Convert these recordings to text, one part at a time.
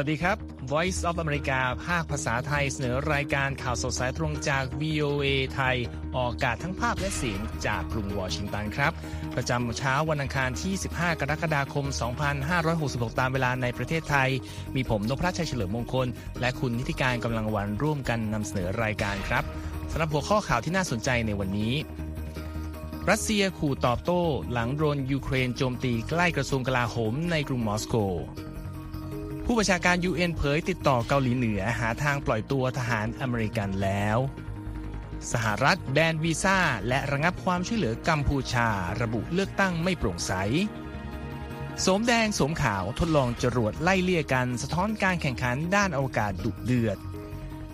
สวัสดีครับ Voice of America ภาคภาษาไทยเสนอรายการข่าวสดสายตรงจาก VOA ไทย ออกอากาศทั้งภาพและเสียงจากกรุงวอชิงตันครับ ประจำเช้าวันอังคารที่ 15 กรกฎาคม 2566 ตามเวลาในประเทศไทย มีผมนพรัชชัยเฉลิมมงคล และคุณนิธิกาญจน์ กำลังวันร่วมกันนำเสนอรายการครับสำหรับหัวข้อข่าวที่น่าสนใจในวันนี้รัสเซียขู่ตอบโต้ หลังโดรนยูเครนโจมตีใกล้กระทรวงกลาโหมในกรุงมอสโก ผู้บัญชาการ UN เผยติดต่อเกาหลีเหนือหาทางปล่อยตัวทหารอเมริกันแล้ว สหรัฐแบนวีซ่า และระงับความช่วยเหลือกัมพูชา ระบุเลือกตั้งไม่โปร่งใสสมแดงสมขาวทดลองจรวดไล่เลี่ยกัน สะท้อนการแข่งขันด้านอวกาศดุเดือด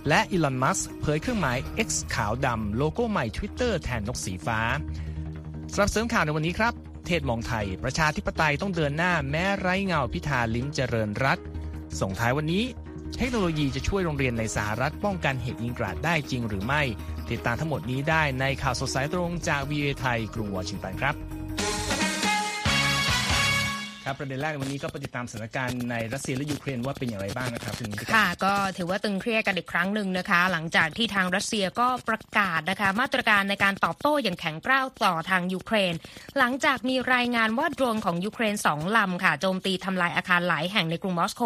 และอีลอนมัสเผยเครื่องหมาย X ขาวดำโลโก้ใหม่ Twitter แทนนกสีฟ้าสำหรับเสริมข่าวในวันนี้ครับ เทศมองไทย ประชาธิปไตยต้องเดินหน้าแม้ไร้เงาพิธาลิ้มเจริญรัฐ ส่งท้ายวันนี้ เทคโนโลยีจะช่วยโรงเรียนในสหรัฐป้องกันเหตุยิงกราดได้จริงหรือไม่ ติดตามทั้งหมดนี้ได้ในข่าวสดสายตรงจากวีเอไทยกรุงวอชิงตันครับ ครับประเด็นแรกในวันนี้ก็ไปติดตามสถานการณ์ในรัสเซียและยูเครนว่าเป็นอย่างไรบ้างนะครับคุณค่ะ ก็ถือว่าตึงเครียดกันอีกครั้งหนึ่งนะคะ หลังจากที่ทางรัสเซียก็ประกาศนะคะ มาตรการในการตอบโต้อย่างแข็งกร้าวต่อทางยูเครน หลังจากมีรายงานว่าโดรนของยูเครนสองลำค่ะโจมตีทำลายอาคารหลายแห่งในกรุงมอสโก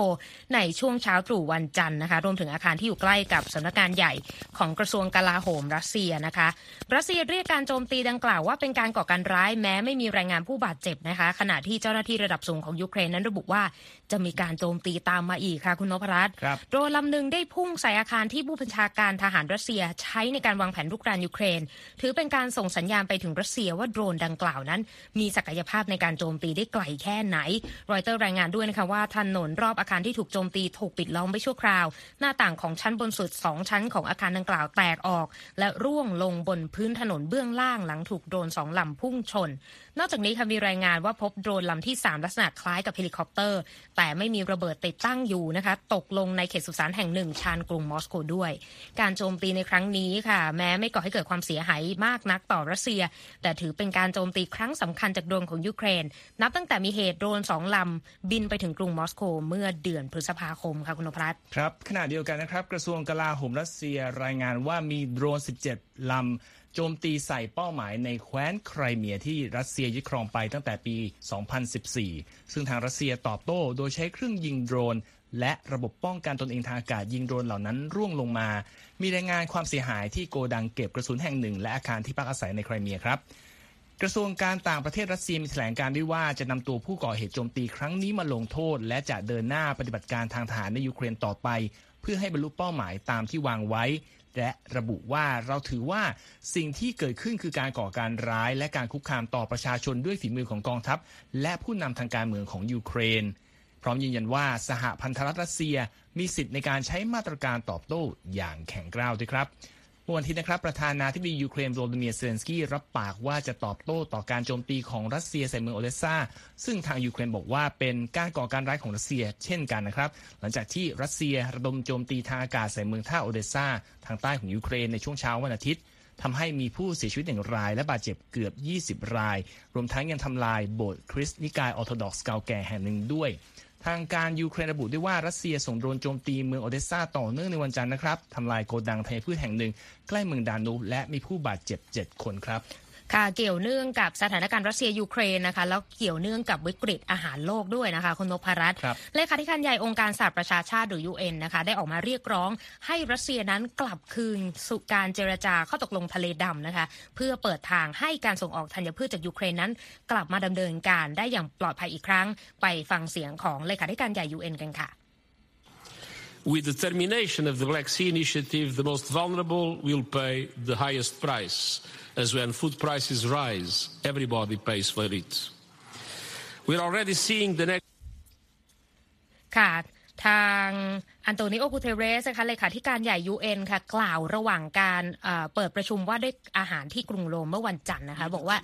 ในช่วงเช้าตรู่วันจันทร์นะคะรวมถึงอาคารที่อยู่ใกล้กับสำนักงานใหญ่ของกระทรวงกลาโหมรัสเซียนะคะรัสเซียเรียกการโจมตีดังกล่าวว่าเป็นการก่อการร้ายแม้ไม่มีรายงานผู้บาดเจ็บนะคะขณะที่เจ้าหน้าที่ระดับสูงของยูเครนนั้นระบุว่าจะมีการโจมตีตามมาอีกค่ะคุณนพรัตน์ครับโดรนลำหนึ่งได้พุ่งใส่อาคารที่ผู้บัญชาการทหารรัสเซียใช้ในการวางแผนรุกรานยูเครน ถือเป็นการส่งสัญญาณไปถึงรัสเซียว่าโดรนดังกล่าวนั้น มีศักยภาพในการโจมตีได้ไกลแค่ไหน รอยเตอร์รายงานด้วยนะคะว่าถนนรอบอาคารที่ถูกโจมตีถูกปิดล้อมไว้ชั่วคราว หน้าต่างของชั้นบนสุดสองชั้นของอาคารดังกล่าวแตกออก และร่วงลงบนพื้นถนนเบื้องล่างหลังถูกโดรนสองลำพุ่งชนนอกจากนี้ค่ะมีรายงานว่าพบโดรนลำที่ 3 ลักษณะคล้ายกับเฮลิคอปเตอร์ แต่ไม่มีระเบิดติดตั้งอยู่นะคะ ตกลงในเขตสุสานแห่งหนึ่งชานกรุงมอสโกด้วย การโจมตีในครั้งนี้ค่ะ แม้ไม่ก่อให้เกิดความเสียหายมากนักต่อรัสเซีย แต่ถือเป็นการโจมตีครั้งสำคัญจากโดรนของยูเครน นับตั้งแต่มีเหตุโดรนสองลำบินไปถึงกรุงมอสโกเมื่อเดือนพฤษภาคมค่ะคุณนพรัตน์ครับขณะเดียวกันนะครับกระทรวงกลาโหมรัสเซียรายงานว่ามีโดรน 17 ลำ โจมตีใส่เป้าหมายในแคว้นไครเมียที่รัสเซียยึดครองไปตั้งแต่ปี 2014 ซึ่งทางรัสเซียตอบโต้โดยใช้เครื่องยิงโดรน และระบบป้องกันตนเองทางอากาศยิงโดรนเหล่านั้นร่วงลงมา มีรายงานความเสียหายที่โกดังเก็บกระสุนแห่งหนึ่ง และอาคารที่พักอาศัยในไครเมียครับกระทรวงการต่างประเทศรัสเซียมีแถลงการด้วยว่าจะนำตัวผู้ก่อเหตุโจมตีครั้งนี้มาลงโทษ และจะเดินหน้าปฏิบัติการทางทหารในยูเครนต่อไป เพื่อให้บรรลุเป้าหมายตามที่วางไว้ และระบุว่าเราถือว่าสิ่งที่เกิดขึ้นคือการก่อการร้าย และการคุกคามต่อประชาชนด้วยฝีมือของกองทัพ และผู้นำทางการเมืองของยูเครน พร้อมยืนยันว่าสหพันธรัฐรัสเซียมีสิทธิ์ในการใช้มาตรการตอบโต้อย่างแข็งกร้าวด้วยครับ เมื่อวันอาทิตย์นะครับประธานาธิบดียูเครนโวโลดิเมียร์เซเลนสกี้รับปากว่าจะตอบโต้ต่อการโจมตีของรัสเซียใส่เมืองโอเดสซาซึ่งทางยูเครนบอกว่าเป็นการก่อการร้ายของรัสเซีย เช่นกันนะครับหลังจากที่รัสเซียระดมโจมตีทางอากาศใส่เมืองท่าโอเดสซาทางใต้ของยูเครนในช่วงเช้าวันอาทิตย์ทำให้มีผู้เสียชีวิตหนึ่งราย และบาดเจ็บเกือบ 20 ราย รวมทั้งยังทำลายโบสถ์คริสต์นิกายออร์โธดอกซ์เก่าแก่แห่งหนึ่งด้วย ทางการยูเครนระบุด้วยว่ารัสเซียส่งโดรนโจมตีเมืองโอเดสซาต่อเนื่องในวันจันทร์นะครับทำลายโกดังธัญพืชแห่งหนึ่ง ใกล้เมืองดานูบและมีผู้บาดเจ็บ 7 คนครับ ค่ะเกี่ยวเนื่องกับสถานการณ์รัสเซียยูเครนนะคะแล้วเกี่ยวเนื่องกับวิกฤตอาหารโลกด้วยนะคะคุณนพรัตน์ครับเลขาธิการใหญ่องค์การสหประชาชาติหรือ UN นะคะได้ออกมาเรียกร้องให้รัสเซียนั้นกลับคืนสู่การเจรจาข้อตกลงทะเลดำนะคะเพื่อเปิดทางให้การส่งออกธัญพืชจากยูเครนนั้น กลับมาดำเนินการได้อย่างปลอดภัยอีกครั้ง ไปฟังเสียงของเลขาธิการใหญ่ UN กันค่ะ With the termination of the Black Sea Initiative, the most vulnerable will pay the highest price, as when food prices rise, everybody pays for it. We're already seeing the next ค่ะทาง อันโตนิโอกูเทเรสนะคะเลขาธิการใหญ่ UN ค่ะ กล่าวระหว่างการเปิดประชุมว่าด้วยอาหารที่กรุงโรมเมื่อวันจันทร์นะคะ บอกว่า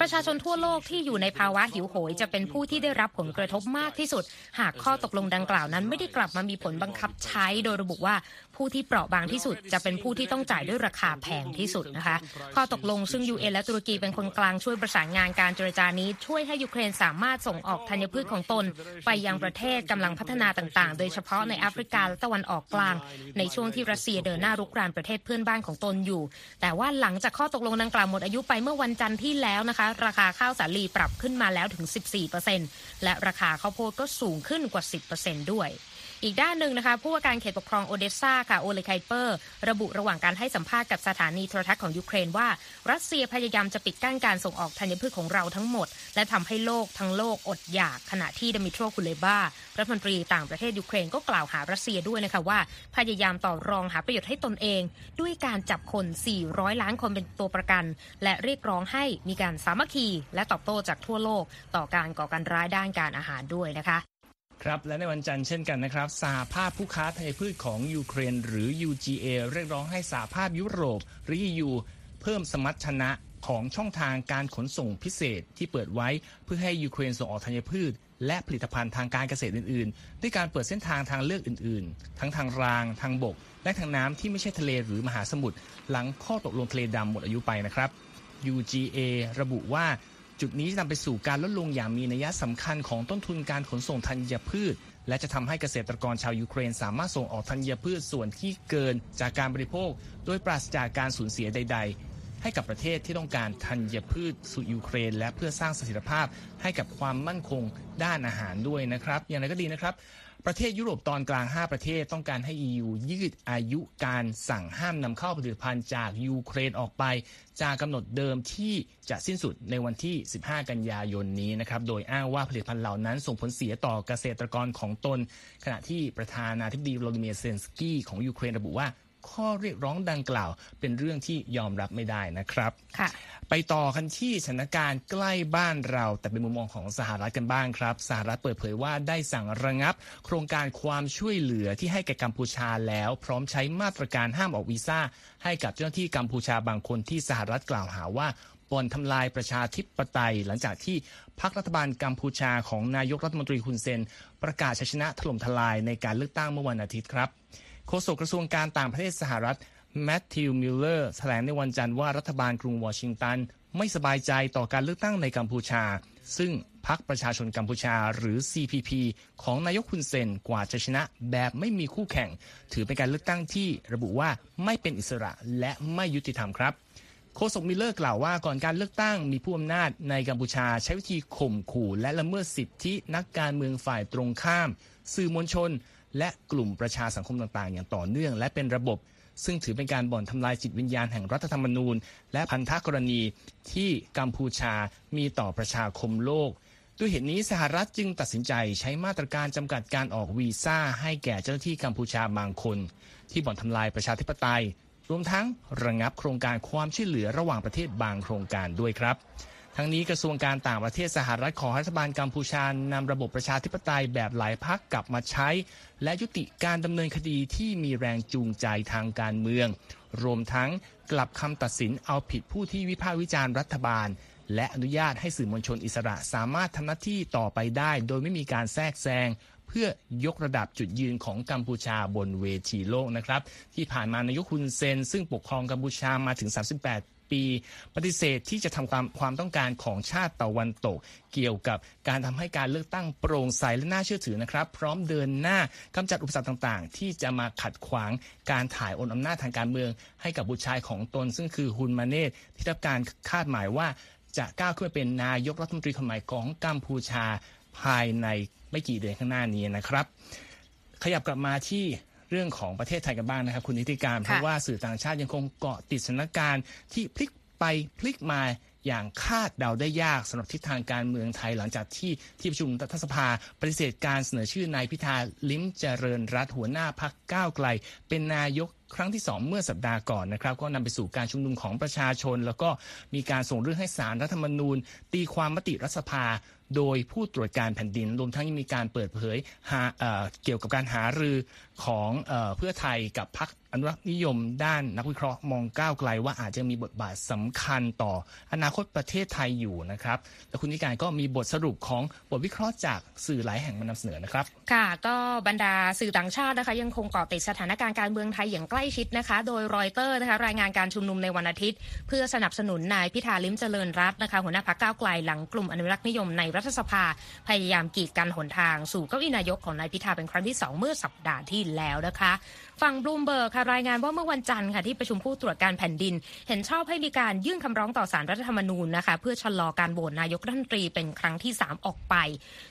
ประชาชนทั่วโลกที่อยู่ในภาวะหิวโหย จะเป็นผู้ที่ได้รับผลกระทบมากที่สุด หากข้อตกลงดังกล่าวนั้น ไม่ได้กลับมามีผลบังคับใช้ โดยระบุว่าผู้ที่เปราะบางที่สุด จะเป็นผู้ที่ต้องจ่ายด้วยราคาแพงที่สุดนะคะ ข้อตกลงซึ่ง UN และตุรกีเป็นคนกลางช่วยประสานงานการเจรจานี้ช่วยให้ยูเครนสามารถส่งออกธัญพืชของตน ไปยังประเทศกำลังพัฒนาต่าง ๆ โดยเฉพาะในแอฟริกาและตะวันออกกลาง ในช่วงที่รัสเซียเดินหน้ารุกรานประเทศเพื่อนบ้านของตนอยู่ แต่ว่าหลังจากข้อตกลงดังกล่าวหมดอายุไปเมื่อวันจันทร์ที่แล้วนะคะ ราคาข้าวสาลีปรับขึ้นมาแล้วถึง 14%และราคาข้าวโพดก็สูงขึ้นกว่า 10%ด้วย อีกด้านหนึ่งนะคะ ผู้ว่าการเขตปกครองโอเดสซาค่ะโอเลห์ คิเปอร์ ระบุระหว่างการให้สัมภาษณ์กับสถานีโทรทัศน์ของยูเครนว่า รัสเซียพยายามจะปิดกั้นการส่งออกธัญพืชของเราทั้งหมด และทำให้โลกทั้งโลกอดอยากขณะที่ดมิโตรคุเลบารัฐมนตรีต่างประเทศยูเครนก็กล่าวหารัสเซียด้วยนะคะว่า พยายามต่อรองหาประโยชน์ให้ตนเอง ด้วยการจับคน 400 ล้านคนเป็นตัวประกัน และเรียกร้องให้มีการสามัคคี และตอบโต้จากทั่วโลก ต่อการก่อการร้ายด้านการอาหารด้วยนะคะ ครับและในวันจันทร์เช่นกันนะครับสหภาพผู้ค้าธัญพืชของยูเครน หรือ UGA เรียกร้องให้สหภาพยุโรปหรือ EU เพิ่มสมัชชนะของช่องทางการขนส่งพิเศษที่เปิดไว้เพื่อให้ยูเครนส่งออกธัญพืช และผลิตภัณฑ์ทางการเกษตรอื่น ๆ ด้วยการเปิดเส้นทางทางเลือกอื่น ๆ ทั้งทางราง ทางบก และทางน้ำที่ไม่ใช่ทะเลหรือมหาสมุทรหลังข้อตกลงทะเลดำหมดอายุไปนะครับ UGA ระบุว่า จุดนี้จะนำไปสู่การลดลงอย่างมีนัยสำคัญของต้นทุนการขนส่งธัญพืช และจะทำให้เกษตรกรชาวยูเครน สามารถส่งออกธัญพืชส่วนที่เกินจากการบริโภค โดยปราศจากการสูญเสียใด ๆ ให้กับประเทศที่ต้องการธัญพืชสู่ยูเครน และเพื่อสร้างเสถียรภาพให้กับความมั่นคงด้านอาหารด้วยนะครับ อย่างไรก็ดีนะครับ ประเทศยุโรปตอนกลาง 5 ประเทศต้องการให้ EU ยืดอายุการสั่งห้ามนำเข้าผลิตภัณฑ์จากยูเครนออกไป จากกำหนดเดิมที่จะสิ้นสุดในวันที่ 15 กันยายนนี้นะครับโดยอ้างว่าผลิตภัณฑ์เหล่านั้นส่งผลเสียต่อเกษตรกรของตน ขณะที่ประธานาธิบดีโวลดิเมียร์เซนสกี้ของยูเครนระบุว่า ข้อเรียกร้องดังกล่าว เป็นเรื่องที่ยอมรับไม่ได้นะครับ ไปต่อกันที่สถานการณ์ใกล้บ้านเรา แต่เป็นมุมมองของสหรัฐกันบ้างครับ สหรัฐเปิดเผยว่าได้สั่งระงับ โครงการความช่วยเหลือที่ให้แก่กัมพูชาแล้ว พร้อมใช้มาตรการห้ามออกวีซ่า ให้กับเจ้าหน้าที่กัมพูชาบางคนที่สหรัฐกล่าวหาว่าบ่อนทำลายประชาธิปไตย หลังจากที่พรรครัฐบาลกัมพูชาของนายกรัฐมนตรีฮุนเซน ประกาศชัยชนะถล่มทลายในการเลือกตั้งเมื่อวันอาทิตย์ครับ โฆษกกระทรวงการต่างประเทศสหรัฐแมทธิวมิลเลอร์แถลงในวันจันทร์ว่ารัฐบาลกรุงวอชิงตัน ไม่สบายใจต่อการเลือกตั้งในกัมพูชา ซึ่งพรรคประชาชนกัมพูชาหรือ CPP ของนายกฮุนเซนกวาดชัยชนะแบบไม่มีคู่แข่ง ถือเป็นการเลือกตั้งที่ระบุว่าไม่เป็นอิสระและไม่ยุติธรรมครับโฆษกมิลเลอร์กล่าวว่าก่อนการเลือกตั้งมีผู้อำนาจในกัมพูชาใช้วิธีข่มขู่ และละเมิดสิทธินักการเมืองฝ่ายตรงข้าม สื่อมวลชน และกลุ่มประชาสังคมต่างๆ อย่างต่อเนื่อง และเป็นระบบ ซึ่งถือเป็นการบ่อนทำลายจิตวิญญาณแห่งรัฐธรรมนูญ และพันธกรณีที่กัมพูชามีต่อประชาคมโลกด้วยเหตุนี้สหรัฐจึงตัดสินใจใช้มาตรการจำกัดการออกวีซ่าให้แก่เจ้าหน้าที่กัมพูชาบางคน ที่บ่อนทำลายประชาธิปไตย รวมทั้งระงับโครงการความช่วยเหลือระหว่างประเทศบางโครงการด้วยครับ ทั้งนี้กระทรวงการต่างประเทศสหรัฐขอรัฐบาลกัมพูชานำระบบประชาธิปไตยแบบหลายพักกลับมาใช้ และยุติการดำเนินคดีที่มีแรงจูงใจทางการเมือง รวมทั้งกลับคำตัดสินเอาผิดผู้ที่วิพากษ์วิจารณ์รัฐบาล และอนุญาตให้สื่อมวลชนอิสระสามารถทำหน้าที่ต่อไปได้ โดยไม่มีการแทรกแซงเพื่อยกระดับจุดยืนของกัมพูชาบนเวทีโลกนะครับ ที่ผ่านมานายกคุนเซน ซึ่งปกครองกัมพูชามาถึง 38 ปี ปฏิเสธที่จะทำความความต้องการของชาติตะวันตก เกี่ยวกับการทำให้การเลือกตั้งโปร่งใสและน่าเชื่อถือนะครับ พร้อมเดินหน้ากำจัดอุปสรรคต่างๆ ที่จะมาขัดขวางการถ่ายโอนอำนาจทางการเมือง ให้กับบุตรชายของตน ซึ่งคือฮุนมาเนตที่รับการคาดหมายว่าจะก้าวขึ้นเป็นนายกรัฐมนตรีคนใหม่ของกัมพูชาภายในไม่กี่เดือนข้างหน้านี้นะครับ ขยับกลับมาที่ เรื่องของประเทศไทยกันบ้างนะครับ คุณนิติการ เพราะว่าสื่อต่างชาติยังคงเกาะติดสถานการณ์ที่พลิกไปพลิกมาอย่างคาดเดาได้ยากสำหรับทิศทางการเมืองไทยหลังจากที่ที่ประชุมรัฐสภาปฏิเสธการเสนอชื่อนายพิธาลิ้มเจริญรัฐหัวหน้าพักก้าวไกล เป็นนายกครั้งที่สองเมื่อสัปดาห์ก่อนนะครับ ก็นำไปสู่การชุมนุมของประชาชน แล้วก็มีการส่งเรื่องให้สารรัฐธรรมนูญ ตีความมติรัฐสภา โดยผู้ตรวจการแผ่นดิน รวมทั้งยังมีการเปิดเผยหาเเกี่ยวกับการหารือของเอเพื่อไทยกับพรรคอนุรักษ์นิยมด้านนักวิเคราะห์มองก้าวไกลว่าอาจจะมีบทบาทสำคัญต่ออนาคตประเทศไทยอยู่นะครับและคุณนิการก็มีบทสรุปของบทวิเคราะห์จากสื่อหลายแห่งมานำเสนอนะครับ ค่ะ ก็บรรดาสื่อต่างชาตินะคะ ยังคงเกาะติดสถานการณ์การเมืองไทยอย่างใกล้ชิดนะคะ โดยรอยเตอร์นะคะรายงานการชุมนุมในวันอาทิตย์ เพื่อสนับสนุนนายพิธาลิมเจริญรัตน์นะคะหัวหน้าพรรคก้าวไกลหลังกลุ่มอนุรักษ์นิยมในรัฐสภาพยายามกีดกันหนทางสู่เก้าอี้นายกของนายพิธาเป็นครั้งที่ 2 เมื่อสัปดาห์ที่แล้วนะคะฝั่งบลูมเบิร์กค่ะรายงานว่าเมื่อวันจันทร์ค่ะที่ประชุมผู้ตรวจการแผ่นดิน เห็นชอบให้มีการยื่นคำร้องต่อสารรัฐธรรมนูญนะคะเพื่อชะลอการโหวตนายกรัฐมนตรีเป็นครั้งที่ 3 ออกไป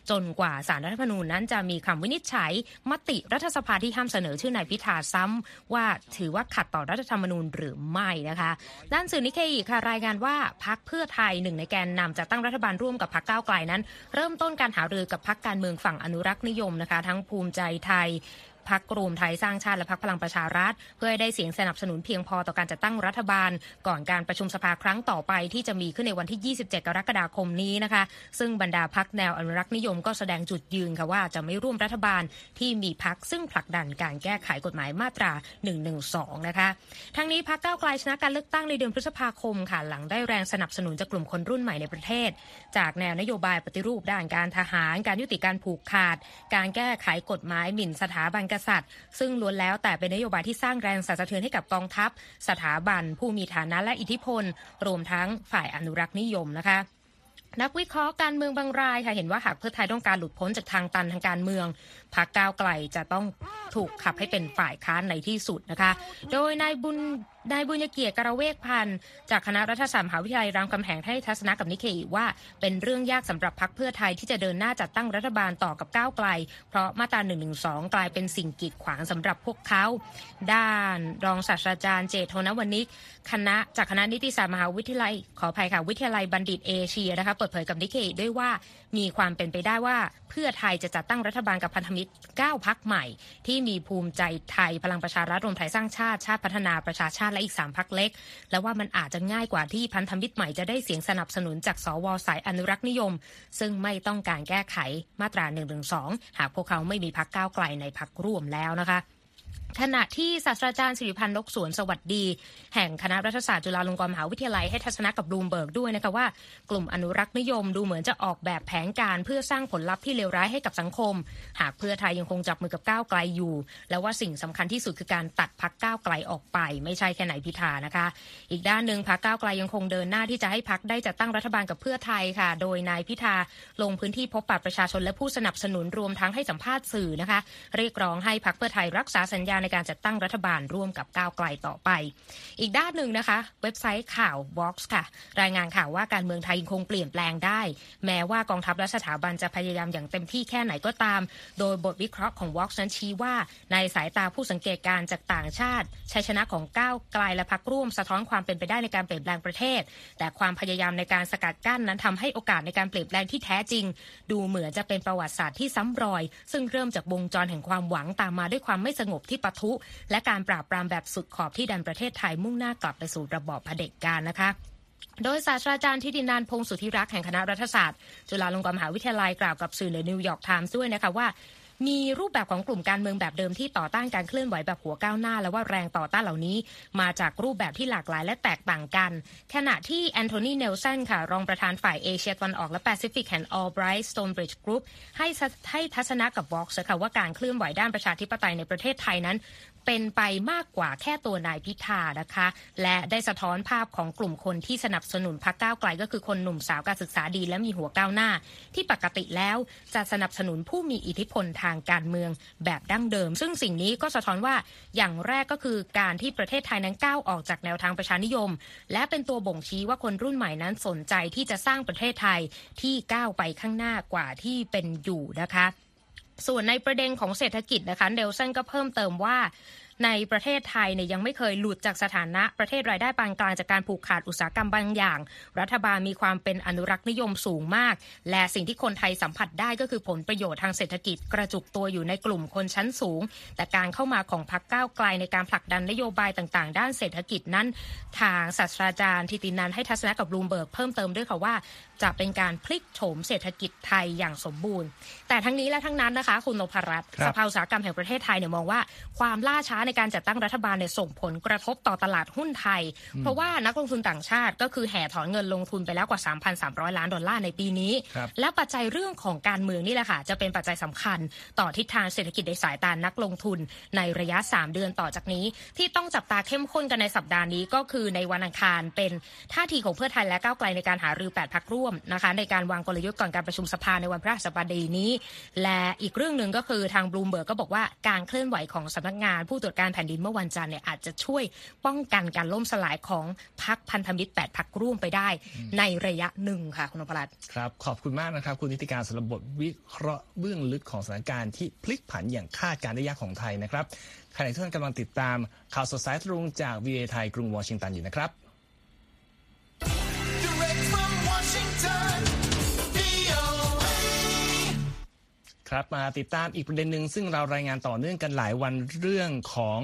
จนกว่าสารรัฐธรรมนูญนั้นจะมีคำวินิจฉัย มติรัฐสภาที่ห้ามเสนอชื่อนายพิธาซ้ำว่าถือว่าขัดต่อรัฐธรรมนูญหรือไม่นะคะด้านสื่อนิเคอีค่ะรายงานว่าพักเพื่อไทยหนึ่งในแกนนำจะตั้งรัฐบาลร่วมกับพักก้าวไกลนั้นเริ่มต้นการหารือกับพักการเมืองฝั่งอนุรักษ์นิยมนะคะ ทั้งภูมิใจไทย พักรวมไทยสร้างชาติและพักพลังประชารัฐ เพื่อให้ได้เสียงสนับสนุนเพียงพอต่อการจัดตั้งรัฐบาล ก่อนการประชุมสภาครั้งต่อไปที่จะมีขึ้นในวันที่ 27 กรกฎาคมนี้นะคะ ซึ่งบรรดาพักแนวอนุรักษ์นิยมก็แสดงจุดยืนค่ะว่าจะไม่ร่วมรัฐบาลที่มีพักซึ่งผลักดันการแก้ไขกฎหมายมาตรา 112 นะคะ ทั้งนี้พักก้าวไกลชนะการเลือกตั้งในเดือนพฤษภาคมค่ะหลังได้แรงสนับสนุนจากกลุ่มคนรุ่นใหม่ในประเทศ จากแนวนโยบายปฏิรูปด้านการทหาร การยุติการผูกขาด การแก้ไขกฎหมายหมิ่นสถาบันกษัตริย์ ซึ่งล้วนแล้วแต่เป็นนโยบายที่สร้างแรงสั่นสะเทือนให้กับกองทัพ สถาบัน ผู้มีฐานะและอิทธิพล รวมทั้งฝ่ายอนุรักษ์นิยมนะคะนักวิเคราะห์การเมืองบางรายค่ะเห็นว่าหากเพื่อไทยต้องการหลุดพ้นจากทางตันทางการเมืองพรรคก้าวไกลจะต้องถูกขับให้เป็นฝ่ายค้านในที่สุดนะคะ โดยนายบุญนายบุญเกียรติกระเวกพันธ์จากคณะรัฐศาสตร์มหาวิทยาลัยรามคำแหงให้ทัศนะกับนิเคอีว่า เป็นเรื่องยากสำหรับพรรคเพื่อไทยที่จะเดินหน้าจัดตั้งรัฐบาลต่อกับก้าวไกล เพราะมาตรา1นึกลายเป็นสิ่งกีดขวางสำหรับพวกเขา ด้านรองศาสตราจารย์เจตโทนวนิกคณะจากคณะนิติศาสตร์มหาวิทยาลัย ขออภัยค่ะวิทยาลัยบัณฑิตเอเชียนะคะเปิดเผยกับนิเคอีด้วยว่ามีความเป็นไปได้ว่าเพื่อไทยจะจัดตั้งรัฐบาลกับพันธมิตร9 พักใหม่ ที่มีภูมิใจไทยพลังประชารัฐรวมไทยสร้างชาติชาติพัฒนาประชาชาติและอีก 3 พักเล็ก และว่ามันอาจจะง่ายกว่าที่พันธมิตรใหม่จะได้เสียงสนับสนุนจากสวสายอนุรักษ์นิยม ซึ่งไม่ต้องการแก้ไขมาตรา1นึหากพวกเขาไม่มีพักก้าวไกลในพักร่วมแล้วนะคะ ขณะที่ศาสตราจารย์สิริพรรณ นกสวนสวัสดี แห่งคณะรัฐศาสตร์จุฬาลงกรณ์มหาวิทยาลัยให้ทัศนะกับบลูมเบิร์กด้วยนะคะว่ากลุ่มอนุรักษ์นิยมดูเหมือนจะออกแบบแผนการเพื่อสร้างผลลัพธ์ที่เลวร้ายให้กับสังคม หากเพื่อไทยยังคงจับมือกับก้าวไกลอยู่ และว่าสิ่งสำคัญที่สุดคือการตัดพรรคก้าวไกลออกไป ไม่ใช่แค่นายพิธานะคะ อีกด้านหนึ่งพรรคก้าวไกลยังคงเดินหน้าที่จะให้พรรคได้จัดตั้งรัฐบาลกับเพื่อไทยค่ะ โดยนายพิธาลงพื้นที่พบปะประชาชนและผู้สนับสนุนรวมทั้งให้สัมภาษณ์สื่อนะคะ เรียกร้องให้พักเพื่อไทยรักษาสัญญาในการจัดตั้งรัฐบาลร่วมกับก้าวไกลต่อไป อีกด้านหนึ่งนะคะ เว็บไซต์ข่าว Vox ค่ะ รายงานข่าวว่าการเมืองไทยยังคงเปลี่ยนแปลงได้ แม้ว่ากองทัพและสถาบันจะพยายามอย่างเต็มที่แค่ไหนก็ตาม โดยบทวิเคราะห์ของ Vox นั้นชี้ว่า ในสายตาผู้สังเกตการณ์จากต่างชาติ ชัยชนะของก้าวไกลและพักร่วมสะท้อนความเป็นไปได้ในการเปลี่ยนแปลงประเทศ แต่ความพยายามในการสกัดกั้นนั้นทำให้โอกาสในการเปลี่ยนแปลงที่แท้จริง ดูเหมือนจะเป็นประวัติศาสตร์ที่ซ้ำรอย ซึ่งเริ่มจากวงจรแห่งความหวังตามมาด้วยความไม่สงบที่ปะทุและการปราบปรามแบบสุดขอบที่ดันประเทศไทยมุ่งหน้ากลับไปสู่ระบอบเผด็จการนะคะโดยศาสตราจารย์ฐิตินันท์ พงษ์สุทธิรักษ์แห่งคณะรัฐศาสตร์ จุฬาลงกรณ์มหาวิทยาลัยกล่าวกับสื่อในนิวยอร์กไทมส์ด้วยนะคะว่า มีรูปแบบของกลุ่มการเมืองแบบเดิมที่ต่อต้านการเคลื่อนไหวแบบหัวก้าวหน้า และว่าแรงต่อต้านเหล่านี้ มาจากรูปแบบที่หลากหลายและแตกต่างกัน ขณะที่แอนโทนีเนลสันค่ะ รองประธานฝ่ายเอเชียตะวันออกและแปซิฟิกแห่งออลไบรท์สโตนบริดจ์กรุ๊ปให้ให้ทัศนะกับ Vox ค่ะว่าการเคลื่อนไหวด้านประชาธิปไตยในประเทศไทยนั้น เป็นไปมากกว่าแค่ตัวนายพิธานะคะ และได้สะท้อนภาพของกลุ่มคนที่สนับสนุนพรรคก้าวไกลก็คือคนหนุ่มสาวการศึกษาดีและมีหัวก้าวหน้า ที่ปกติแล้วจะสนับสนุนผู้มีอิทธิพลทางการเมืองแบบดั้งเดิม ซึ่งสิ่งนี้ก็สะท้อนว่าอย่างแรกก็คือการที่ประเทศไทยนั้นก้าวออกจากแนวทางประชานิยม และเป็นตัวบ่งชี้ว่าคนรุ่นใหม่นั้นสนใจที่จะสร้างประเทศไทยที่ก้าวไปข้างหน้ากว่าที่เป็นอยู่นะคะ ส่วนในประเด็นของเศรษฐกิจนะคะเดลสันก็เพิ่มเติมว่า ในประเทศไทยเนี่ยยังไม่เคยหลุดจากสถานะประเทศรายได้ปานกลางจากการผูกขาดอุตสาหกรรมบางอย่าง รัฐบาลมีความเป็นอนุรักษ์นิยมสูงมาก และสิ่งที่คนไทยสัมผัสได้ก็คือผลประโยชน์ทางเศรษฐกิจกระจุกตัวอยู่ในกลุ่มคนชั้นสูง แต่การเข้ามาของพรรคก้าวไกลในการผลักดันนโยบายต่างๆ ด้านเศรษฐกิจนั้น ทางศาสตราจารย์ฐิตินันท์ให้ทัศนะกับบลูมเบิร์กเพิ่มเติมด้วยค่ะว่าจะเป็นการพลิกโฉมเศรษฐกิจไทยอย่างสมบูรณ์ แต่ทั้งนี้และทั้งนั้นนะคะ คุณนพรัตน์ครับสภาอุตสาหกรรมแห่งประเทศไทยเนี่ยมองว่าความล่าช้าในการจัดตั้งรัฐบาลเนี่ยส่งผลกระทบต่อตลาดหุ้นไทย เพราะว่านักลงทุนต่างชาติก็คือแห่ถอนเงินลงทุนไปแล้วกว่า 3,300 ล้านดอลลาร์ในปีนี้ครับและปัจจัยเรื่องของการเมืองนี่แหละค่ะจะเป็นปัจจัยสำคัญ ต่อทิศทางเศรษฐกิจในสายตานักลงทุนในระยะ 3 เดือนต่อจากนี้ ที่ต้องจับตาเข้มข้นกันในสัปดาห์นี้ก็คือในวันอังคารเป็นท่าทีของเพื่อไทยและก้าวไกลในการหารือ8พักร่วมนะคะในการวางกลยุทธ์ก่อนการประชุมสภาในวันพฤหัสบดีนี้ และอีกเรื่องหนึ่งก็คือทางบลูมเบิร์กก็บอกว่าการเคลื่อนไหวของสำนักงานผู้ตรวจการแผ่นดินเมื่อวันจันทร์เนี่ยอาจจะช่วยป้องกันการล่มสลายของพักพันธมิตร8พักร่วมไปได้ในระยะหนึ่งค่ะคุณนพรัตน์ครับขอบคุณมากนะครับ คุณนิติการสำหรับบทวิเคราะห์เบื้องลึกของสถานการณ์ที่พลิกผันอย่างคาดการณ์ได้ยากของไทยนะครับขณะที่ท่านกำลังติดตามข่าวสดสายตรงจาก VA ไทยกรุงวอชิงตันอยู่นะครับ Direct from Washington, ครับมาติดตามอีกประเด็นหนึ่งซึ่งเรารายงานต่อเนื่องกันหลายวันเรื่องของ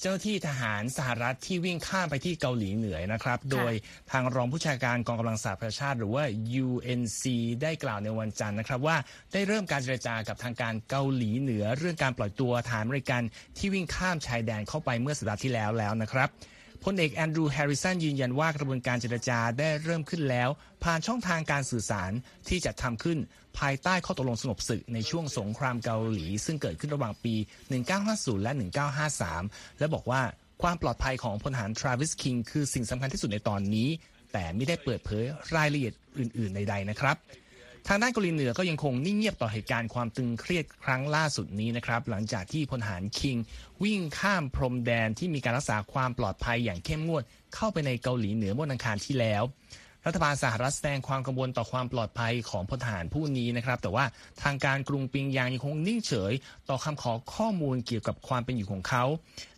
เจ้าหน้าที่ทหารสหรัฐที่วิ่งข้ามไปที่เกาหลีเหนือนะครับ โดยทางรองผู้ชาการกองกำลังสหประชาชาติ หรือว่า UNC ได้กล่าวในวันจันทร์นะครับ ว่าได้เริ่มการเจรจากับทางการเกาหลีเหนือ เรื่องการปล่อยตัวทหารอเมริกันที่วิ่งข้ามชายแดนเข้าไปเมื่อสัปดาห์ที่แล้วแล้วนะครับ พลเอกแอนดรูแฮร์ริสันยืนยันว่ากระบวนการเจรจาได้เริ่มขึ้นแล้ว ผ่านช่องทางการสื่อสารที่จะทำขึ้นภายใต้ข้อตกลงสงบศึกในช่วงสงครามเกาหลี ซึ่งเกิดขึ้นระหว่างปี 1950 และ 1953 และบอกว่าความปลอดภัยของพลทหารทราวิสคิงคือสิ่งสำคัญที่สุดในตอนนี้ แต่ไม่ได้เปิดเผยรายละเอียดอื่น ๆ ใด ๆ นะครับ ทางด้านเกาหลีเหนือก็ยังคงนิ่งเงียบต่อเหตุการณ์ความตึงเครียดครั้งล่าสุดนี้นะครับหลังจากที่พลทหารคิง วิ่งข้ามพรมแดนที่มีการรักษาความปลอดภัยอย่างเข้มงวด เข้าไปในเกาหลีเหนือเมื่อวันอังคารที่แล้ว รัฐบาลสหรัฐแสดงความกังวลต่อความปลอดภัยของพลทหารผู้นี้นะครับ แต่ว่าทางการกรุงปิงยางยังคงนิ่งเฉย ต่อคำขอข้อมูลเกี่ยวกับความเป็นอยู่ของเขา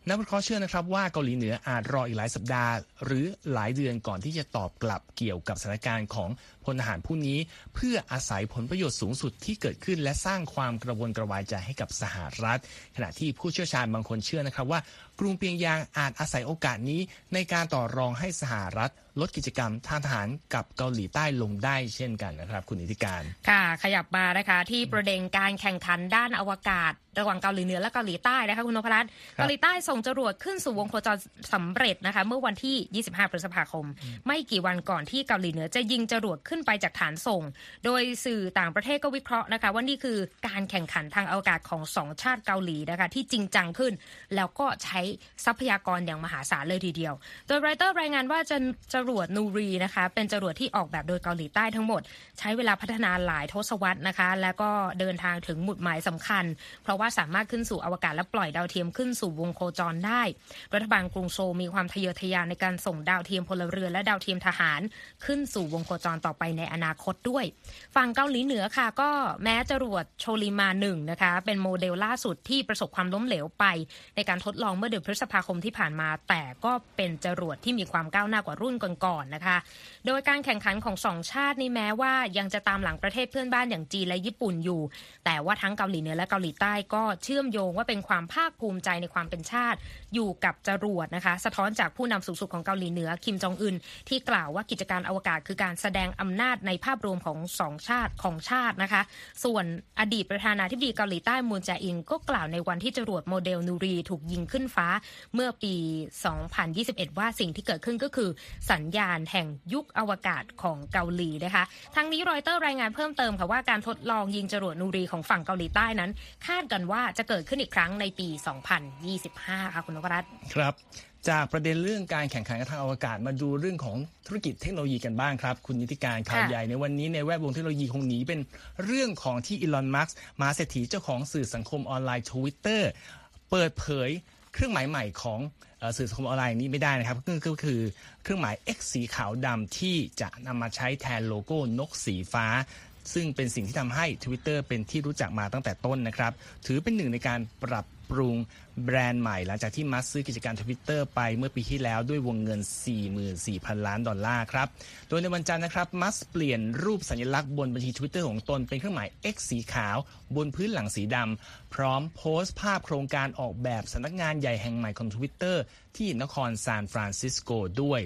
นักวิเคราะห์เชื่อนะครับว่าเกาหลีเหนืออาจรออีกหลายสัปดาห์ หรือหลายเดือนก่อนที่จะตอบกลับเกี่ยวกับสถานการณ์ของพลทหารผู้นี้ เพื่ออาศัยผลประโยชน์สูงสุดที่เกิดขึ้น และสร้างความกระวนกระวายใจให้กับสหรัฐ ขณะที่ผู้เชี่ยวชาญบางคนเชื่อนะครับว่ากรุงเปียงยางอาจอาศัยโอกาสนี้ ในการต่อรองให้สหรัฐ ลดกิจกรรมทางทหารกับเกาหลีใต้ลงได้เช่นกันนะครับ คุณอิทธิการ ค่ะ ขยับมานะคะที่ประเด็นการแข่งขันด้านอวกาศ ระหว่างเกาหลีเหนือและเกาหลีใต้นะคะคุณนพรัตน์ครับเกาหลีใต้ส่งจรวดขึ้นสู่วงโคจรสำเร็จนะคะเมื่อวันที่ 25 พฤษภาคม ไม่กี่วันก่อนที่เกาหลีเหนือจะยิงจรวดขึ้นไปจากฐานส่ง โดยสื่อต่างประเทศก็วิเคราะห์นะคะว่านี่คือการแข่งขันทางอวกาศของสองชาติเกาหลีนะคะที่จริงจังขึ้น แล้วก็ใช้ทรัพยากรอย่างมหาศาลเลยทีเดียว โดยรอยเตอร์รายงานว่าจะจรวดนูรีนะคะเป็นจรวดที่ออกแบบโดยเกาหลีใต้ทั้งหมด ใช้เวลาพัฒนาหลายทศวรรษนะคะ แล้วก็เดินทางถึงหมุดหมายสำคัญ เพราะว่าสามารถขึ้นสู่อวกาศและปล่อยดาวเทียมขึ้นสู่วงโคจรได้ รัฐบาลกรุงโซลมีความทะเยอทะยานในการส่งดาวเทียมพลเรือนและดาวเทียมทหาร ขึ้นสู่วงโคจรต่อไปในอนาคตด้วย ฝั่งเกาหลีเหนือค่ะ ก็แม้จรวดชอลลิมาหนึ่งนะคะ เป็นโมเดลล่าสุดที่ประสบความล้มเหลวไป ในการทดลองเมื่อเดือนพฤษภาคมที่ผ่านมา แต่ก็เป็นจรวดที่มีความก้าวหน้ากว่ารุ่นก่อนๆนะคะ โดยการแข่งขันของสองชาตินี่แม้ว่ายังจะตามหลังประเทศเพื่อนบ้านอย่างจีนและญี่ปุ่นอยู่ แต่ว่าทั้งเกาหลีเหนือและเกาหลีใต้ก็เชื่อมโยงว่าเป็นความภาคภูมิใจในความเป็นชาติ อยู่กับจรวดนะคะ สะท้อนจากผู้นำสูงสุดของเกาหลีเหนือคิมจองอึนที่กล่าวว่ากิจการอวกาศคือการแสดงอำนาจในภาพรวมของสองชาติของชาตินะคะ ส่วนอดีตประธานาธิบดีเกาหลีใต้มูนแจอินก็กล่าวในวันที่จรวดโมเดลนูรีถูกยิงขึ้นฟ้าเมื่อปี 2021 ว่าสิ่งที่เกิดขึ้นก็คือ สัญญาณแห่งยุคอวกาศของเกาหลีนะคะ ทั้งนี้รอยเตอร์รายงานเพิ่มเติมค่ะว่าการทดลองยิงจรวดนูรีของฝั่งเกาหลีใต้นั้น คาดกันว่าจะเกิดขึ้นอีกครั้งในปี 2025 ค่ะคุณนวรัตน์ครับ จากประเด็นเรื่องการแข่งขันกันทางอวกาศมาดูเรื่องของธุรกิจเทคโนโลยีกันบ้างครับ คุณนีธิกาญจน์ ข่าวใหญ่ในวันนี้ในแวดวงเทคโนโลยีคงหนีเป็นเรื่องของที่อีลอนมัสก์มหาเศรษฐีเจ้าของสื่อสังคมออนไลน์ทวิตเตอร์เปิดเผยเครื่องหมายใหม่ของเอ่อสื่อสังคมออนไลน์นี้ไม่ได้นะครับก็ก็คือเครื่องหมาย X สีขาวดำที่จะนำมาใช้แทนโลโก้นกสีฟ้า ซึ่งเป็นสิ่งที่ทำให้ Twitter เป็นที่รู้จักมาตั้งแต่ต้นนะครับ ถือเป็นหนึ่งในการปรับปรุงแบรนด์ใหม่ หลังจากที่มัสซื้อกิจการ Twitter ไปเมื่อปีที่แล้วด้วยวงเงิน 44,000 ล้านดอลลาร์ครับ โดยในวันจันทร์นะครับ มัสก์เปลี่ยนรูปสัญลักษณ์บนบัญชี Twitter ของตนเป็นเครื่องหมาย X สีขาว บนพื้นหลังสีดำ พร้อมโพสต์ภาพโครงการออกแบบสำนักงานใหญ่แห่งใหม่ของ Twitter ที่นครซานฟรานซิสโกด้วย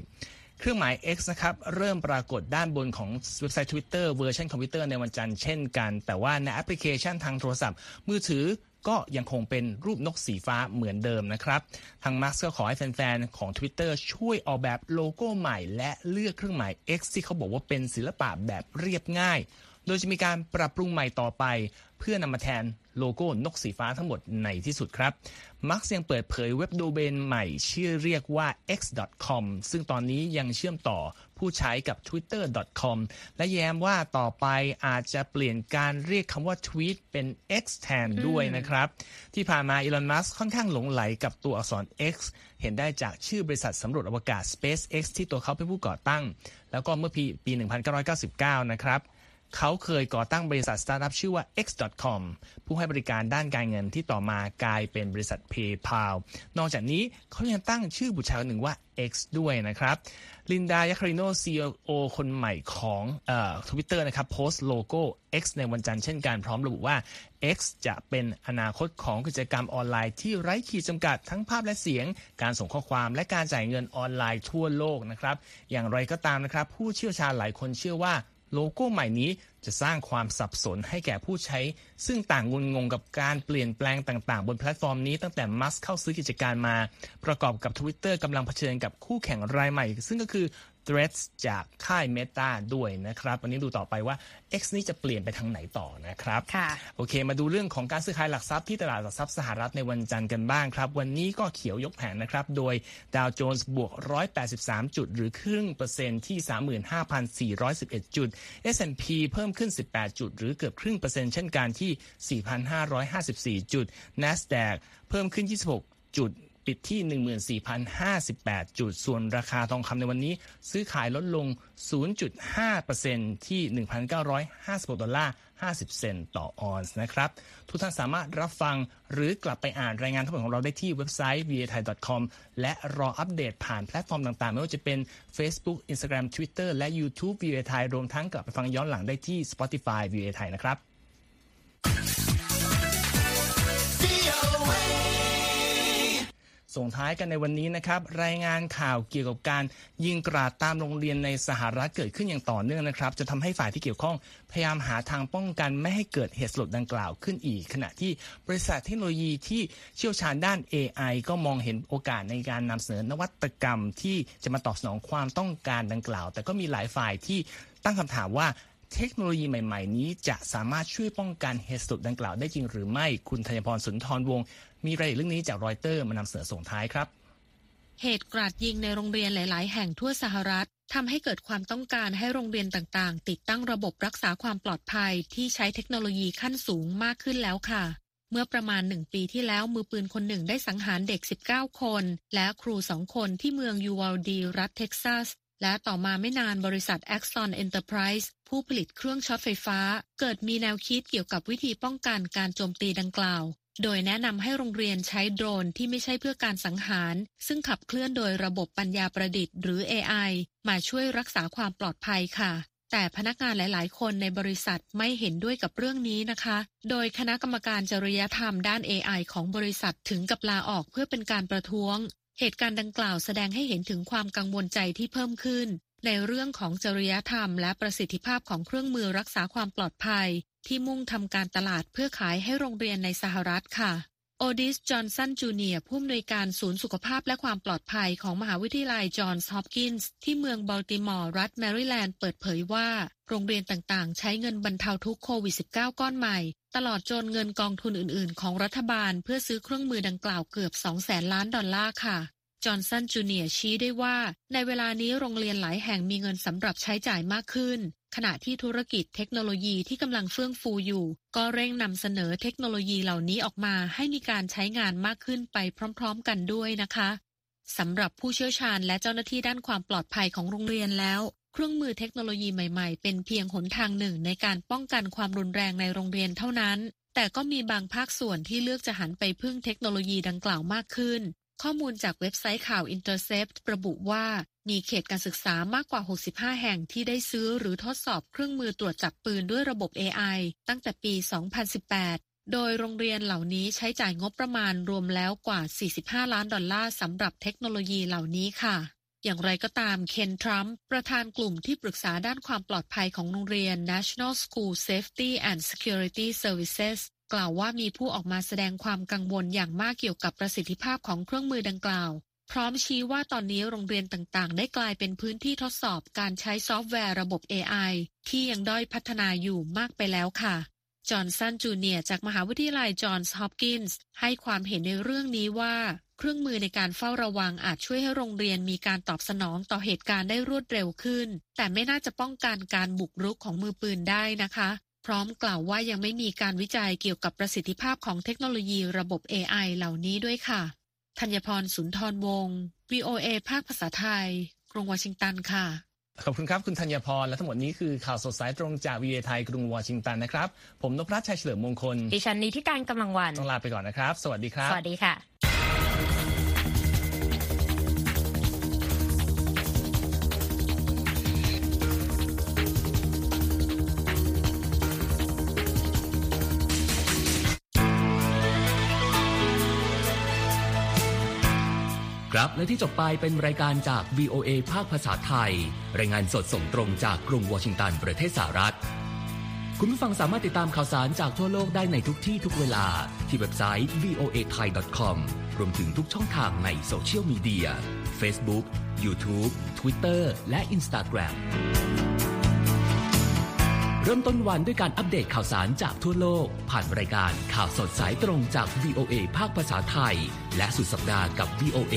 เครื่องหมาย X นะครับเริ่มปรากฏด้านบนของเว็บไซต์ Twitter เวอร์ชันคอมพิวเตอร์ในวันจันทร์เช่นกัน แต่ว่าในแอปพลิเคชันทางโทรศัพท์ มือถือก็ยังคงเป็นรูปนกสีฟ้าเหมือนเดิมนะครับ ทางมาร์กก็ขอให้แฟนๆ ของ Twitter ช่วยออกแบบโลโก้ใหม่ และเลือกเครื่องหมาย X ที่เขาบอกว่าเป็นศิลปะแบบเรียบง่าย โดยจะมีการปรับปรุงใหม่ต่อไป เพื่อนำมาแทนโลโก้นกสีฟ้าทั้งหมดในที่สุดครับมักยังเปิดเผยเว็บโดเมนใหม่ชื่อเรียกว่า x.com ซึ่งตอนนี้ยังเชื่อมต่อผู้ใช้กับ twitter.com และแย้มว่าต่อไปอาจจะเปลี่ยนการเรียกคำว่า tweet เป็น x แทนด้วยนะครับ ที่ผ่านมาอีลอน มัสค่อนข้างหลงไหลกับตัวอักษร x เห็นได้จากชื่อบริษัทสำรวจอวกาศ SpaceX ที่ตัวเขาเป็นผู้ก่อตั้ง แล้วก็เมื่อปีปี1999 นะครับ เขาเคยก่อตั้งบริษัทสตาร์ทอัพชื่อว่า x.com ผู้ให้บริการด้านการเงินที่ต่อมากลายเป็นบริษัท PayPal นอกจากนี้เขายังตั้งชื่อบุตรชายหนึ่งว่า X ด้วยนะครับ ลินดา ยาคาริโน CEO คนใหม่ของทวิตเตอร์นะครับโพสต์โลโก้ X ในวันจันทร์เช่นกันพร้อมระบุว่า X จะเป็นอนาคตของกิจกรรมออนไลน์ที่ไร้ขีดจำกัดทั้งภาพและเสียง การส่งข้อความและการจ่ายเงินออนไลน์ทั่วโลกนะครับ อย่างไรก็ตามนะครับ ผู้เชี่ยวชาญหลายคนเชื่อว่า โลโก้ใหม่นี้จะสร้างความสับสนให้แก่ผู้ใช้ ซึ่งต่างงุนงงกับการเปลี่ยนแปลงต่างๆ บนแพลตฟอร์มนี้ตั้งแต่มัสก์เข้าซื้อกิจการมา ประกอบกับ Twitter กำลังเผชิญกับคู่แข่งรายใหม่ ซึ่งก็คือ Threads จากค่าย Meta ด้วยนะครับ วันนี้ดูต่อไปว่า X นี้จะเปลี่ยนไปทางไหนต่อนะครับค่ะโอเค มาดูเรื่องของการซื้อขายหลักทรัพย์ที่ตลาดหลักทรัพย์สหรัฐในวันจันทร์กันบ้างครับ วันนี้ก็เขียวยกแผงนะครับ โดยดาวโจนส์บวก 183 จุด หรือครึ่งเปอร์เซ็นต์ที่ 35,411 จุด S&P เพิ่มขึ้น 18 จุด หรือเกือบครึ่งเปอร์เซ็นต์เช่นกันที่ 4,554 จุด NASDAQ เพิ่มขึ้น 26 จุด ปิดที่ 14,058 จุด ส่วนราคาทองคำในวันนี้ ซื้อขายลดลง 0.5%ที่ 1,956 ดอลลาร์ 50 เซนต์ต่อออนซ์นะครับ ทุกท่านสามารถรับฟังหรือกลับไปอ่านรายงานทั้งหมดของเราได้ที่เว็บไซต์ v a t h a i c o m และรออัปเดตผ่านแพลตฟอร์มต่างๆ ไม่ว่าจะเป็น Facebook Instagram Twitter และ YouTube v a t h a i รวมทั้งกลับไปฟังย้อนหลังได้ที่ Spotify v a t h a i นะครับ ส่งท้ายกันในวันนี้นะครับ รายงานข่าวเกี่ยวกับการยิงกราดตามโรงเรียนในสหรัฐเกิดขึ้นอย่างต่อเนื่องนะครับ จะทำให้ฝ่ายที่เกี่ยวข้องพยายามหาทางป้องกันไม่ให้เกิดเหตุสลดดังกล่าวขึ้นอีก ขณะที่บริษัทเทคโนโลยีที่เชี่ยวชาญด้าน AI ก็มองเห็นโอกาสในการนำเสนอนวัตกรรมที่จะมาตอบสนองความต้องการดังกล่าว แต่ก็มีหลายฝ่ายที่ตั้งคำถามว่า เทคโนโลยีใหม่ ๆ นี้จะสามารถช่วยป้องกันเหตุสลดดังกล่าวได้จริงหรือไม่คุณธัญพรสุนทรวงศ์มีรายละเอียดเรื่องนี้จากรอยเตอร์มานำเสนอส่งท้ายครับ เหตุกราดยิงในโรงเรียนหลาย ๆ แห่งทั่วสหรัฐทำให้เกิดความต้องการให้โรงเรียนต่าง ๆ ติดตั้งระบบรักษาความปลอดภัยที่ใช้เทคโนโลยีขั้นสูงมากขึ้นแล้วค่ะ เมื่อประมาณหนึ่งปีที่แล้วมือปืนคนหนึ่งได้สังหารเด็ก 19 คน และครูสองคนที่เมืองยูวาลดี รัฐเท็กซัส และต่อมาไม่นานบริษัท Axon Enterprise ผู้ผลิตเครื่องช็อตไฟฟ้า เกิดมีแนวคิดเกี่ยวกับวิธีป้องกันการโจมตีดังกล่าว โดยแนะนำให้โรงเรียนใช้โดรนที่ไม่ใช่เพื่อการสังหาร ซึ่งขับเคลื่อนโดยระบบปัญญาประดิษฐ์หรือ AI มาช่วยรักษาความปลอดภัยค่ะแต่พนักงานหลาย ๆ คนในบริษัทไม่เห็นด้วยกับเรื่องนี้นะคะ โดยคณะกรรมการจริยธรรมด้าน AI ของบริษัทถึงกับลาออกเพื่อเป็นการประท้วง เหตุการณ์ดังกล่าวแสดงให้เห็นถึงความกังวลใจที่เพิ่มขึ้น ในเรื่องของจริยธรรม และประสิทธิภาพของเครื่องมือรักษาความปลอดภัย ที่มุ่งทำการตลาดเพื่อขายให้โรงเรียนในสหรัฐค่ะ โอดิส จอห์นสัน จูเนียร์ ผู้อำนวยการศูนย์สุขภาพและความปลอดภัยของมหาวิทยาลัยจอห์นส์ฮอปกินส์ที่เมืองบัลติมอร์ รัฐแมริแลนด์ เปิดเผยว่า โรงเรียนต่างๆ ใช้เงินบรรเทาทุกข์โควิด -19 ก้อนใหม่ ตลอดจนเงินกองทุนอื่น ๆ ของรัฐบาลเพื่อซื้อเครื่องมือดังกล่าวเกือบ2แสนล้านดอลลาร์ค่ะ จอห์นสันจูเนียชี้ได้ว่า ในเวลานี้โรงเรียนหลายแห่งมีเงินสำหรับใช้จ่ายมากขึ้น ขณะที่ธุรกิจเทคโนโลยีที่กำลังเฟื่องฟูอยู่ ก็เร่งนำเสนอเทคโนโลยีเหล่านี้ออกมาให้มีการใช้งานมากขึ้นไปพร้อม ๆ กันด้วยนะคะสำหรับผู้เชี่ยวชาญและเจ้าหน้าที่ด้านความปลอดภัยของโรงเรียนแล้ว เครื่องมือเทคโนโลยีใหม่ ๆ เป็นเพียงหนทางหนึ่งในการป้องกันความรุนแรงในโรงเรียนเท่านั้นแต่ก็มีบางภาคส่วนที่เลือกจะหันไปพึ่งเทคโนโลยีดังกล่าวมากขึ้น ข้อมูลจากเว็บไซต์ข่าว Intercept ระบุว่ามีเขตการศึกษามากกว่า 65 แห่งที่ได้ซื้อหรือทดสอบเครื่องมือตรวจจับปืนด้วยระบบ AI ตั้งแต่ปี 2018 โดยโรงเรียนเหล่านี้ใช้จ่ายงบประมาณรวมแล้วกว่า 45 ล้านดอลลาร์สำหรับเทคโนโลยีเหล่านี้ค่ะ อย่างไรก็ตาม เคนทรัมป์ประธานกลุ่มที่ปรึกษาด้านความปลอดภัยของโรงเรียน National School Safety and Security Services กล่าวว่ามีผู้ออกมาแสดงความกังวลอย่างมากเกี่ยวกับประสิทธิภาพของเครื่องมือดังกล่าว พร้อมชี้ว่าตอนนี้โรงเรียนต่างๆ ได้กลายเป็นพื้นที่ทดสอบการใช้ซอฟต์แวร์ระบบ AI ที่ยังด้อยพัฒนาอยู่มากไปแล้วค่ะจอห์นสันจูเนียร์จากมหาวิทยาลัยจอห์นส์ฮอปกินส์ให้ความเห็นในเรื่องนี้ว่า เครื่องมือในการเฝ้าระวังอาจช่วยให้โรงเรียนมีการตอบสนองต่อเหตุการณ์ได้รวดเร็วขึ้น แต่ไม่น่าจะป้องกันการบุกรุกของมือปืนได้นะคะ พร้อมกล่าวว่ายังไม่มีการวิจัยเกี่ยวกับประสิทธิภาพของเทคโนโลยีระบบ AI เหล่านี้ด้วยค่ะธัญพรสุนทรวงศ์ VOA ภาคภาษาไทย กรุงวอชิงตันค่ะ ขอบคุณครับ คุณธัญพร และทั้งหมดนี้คือข่าวสดสายตรงจากวีเอไทยกรุงวอชิงตันนะครับ ผมนพรัชชัยเฉลิมมงคล ดิฉันนี้ที่การกำลังวัน ต้องลาไปก่อนนะครับ สวัสดีครับ สวัสดีค่ะ และที่จบไปเป็นรายการจาก VOA ภาคภาษาไทย รายงานสดส่งตรงจากกรุงวอชิงตัน ประเทศสหรัฐ คุณผู้ฟังสามารถติดตามข่าวสารจากทั่วโลกได้ในทุกที่ทุกเวลา ที่เว็บไซต์ voa thai com รวมถึงทุกช่องทางในโซเชียลมีเดีย Facebook YouTube Twitter และ Instagram เริ่มต้นวันด้วยการอัปเดตข่าวสารจากทั่วโลก ผ่านรายการข่าวสดสายตรงจาก VOA ภาคภาษาไทย และสุดสัปดาห์กับ VOA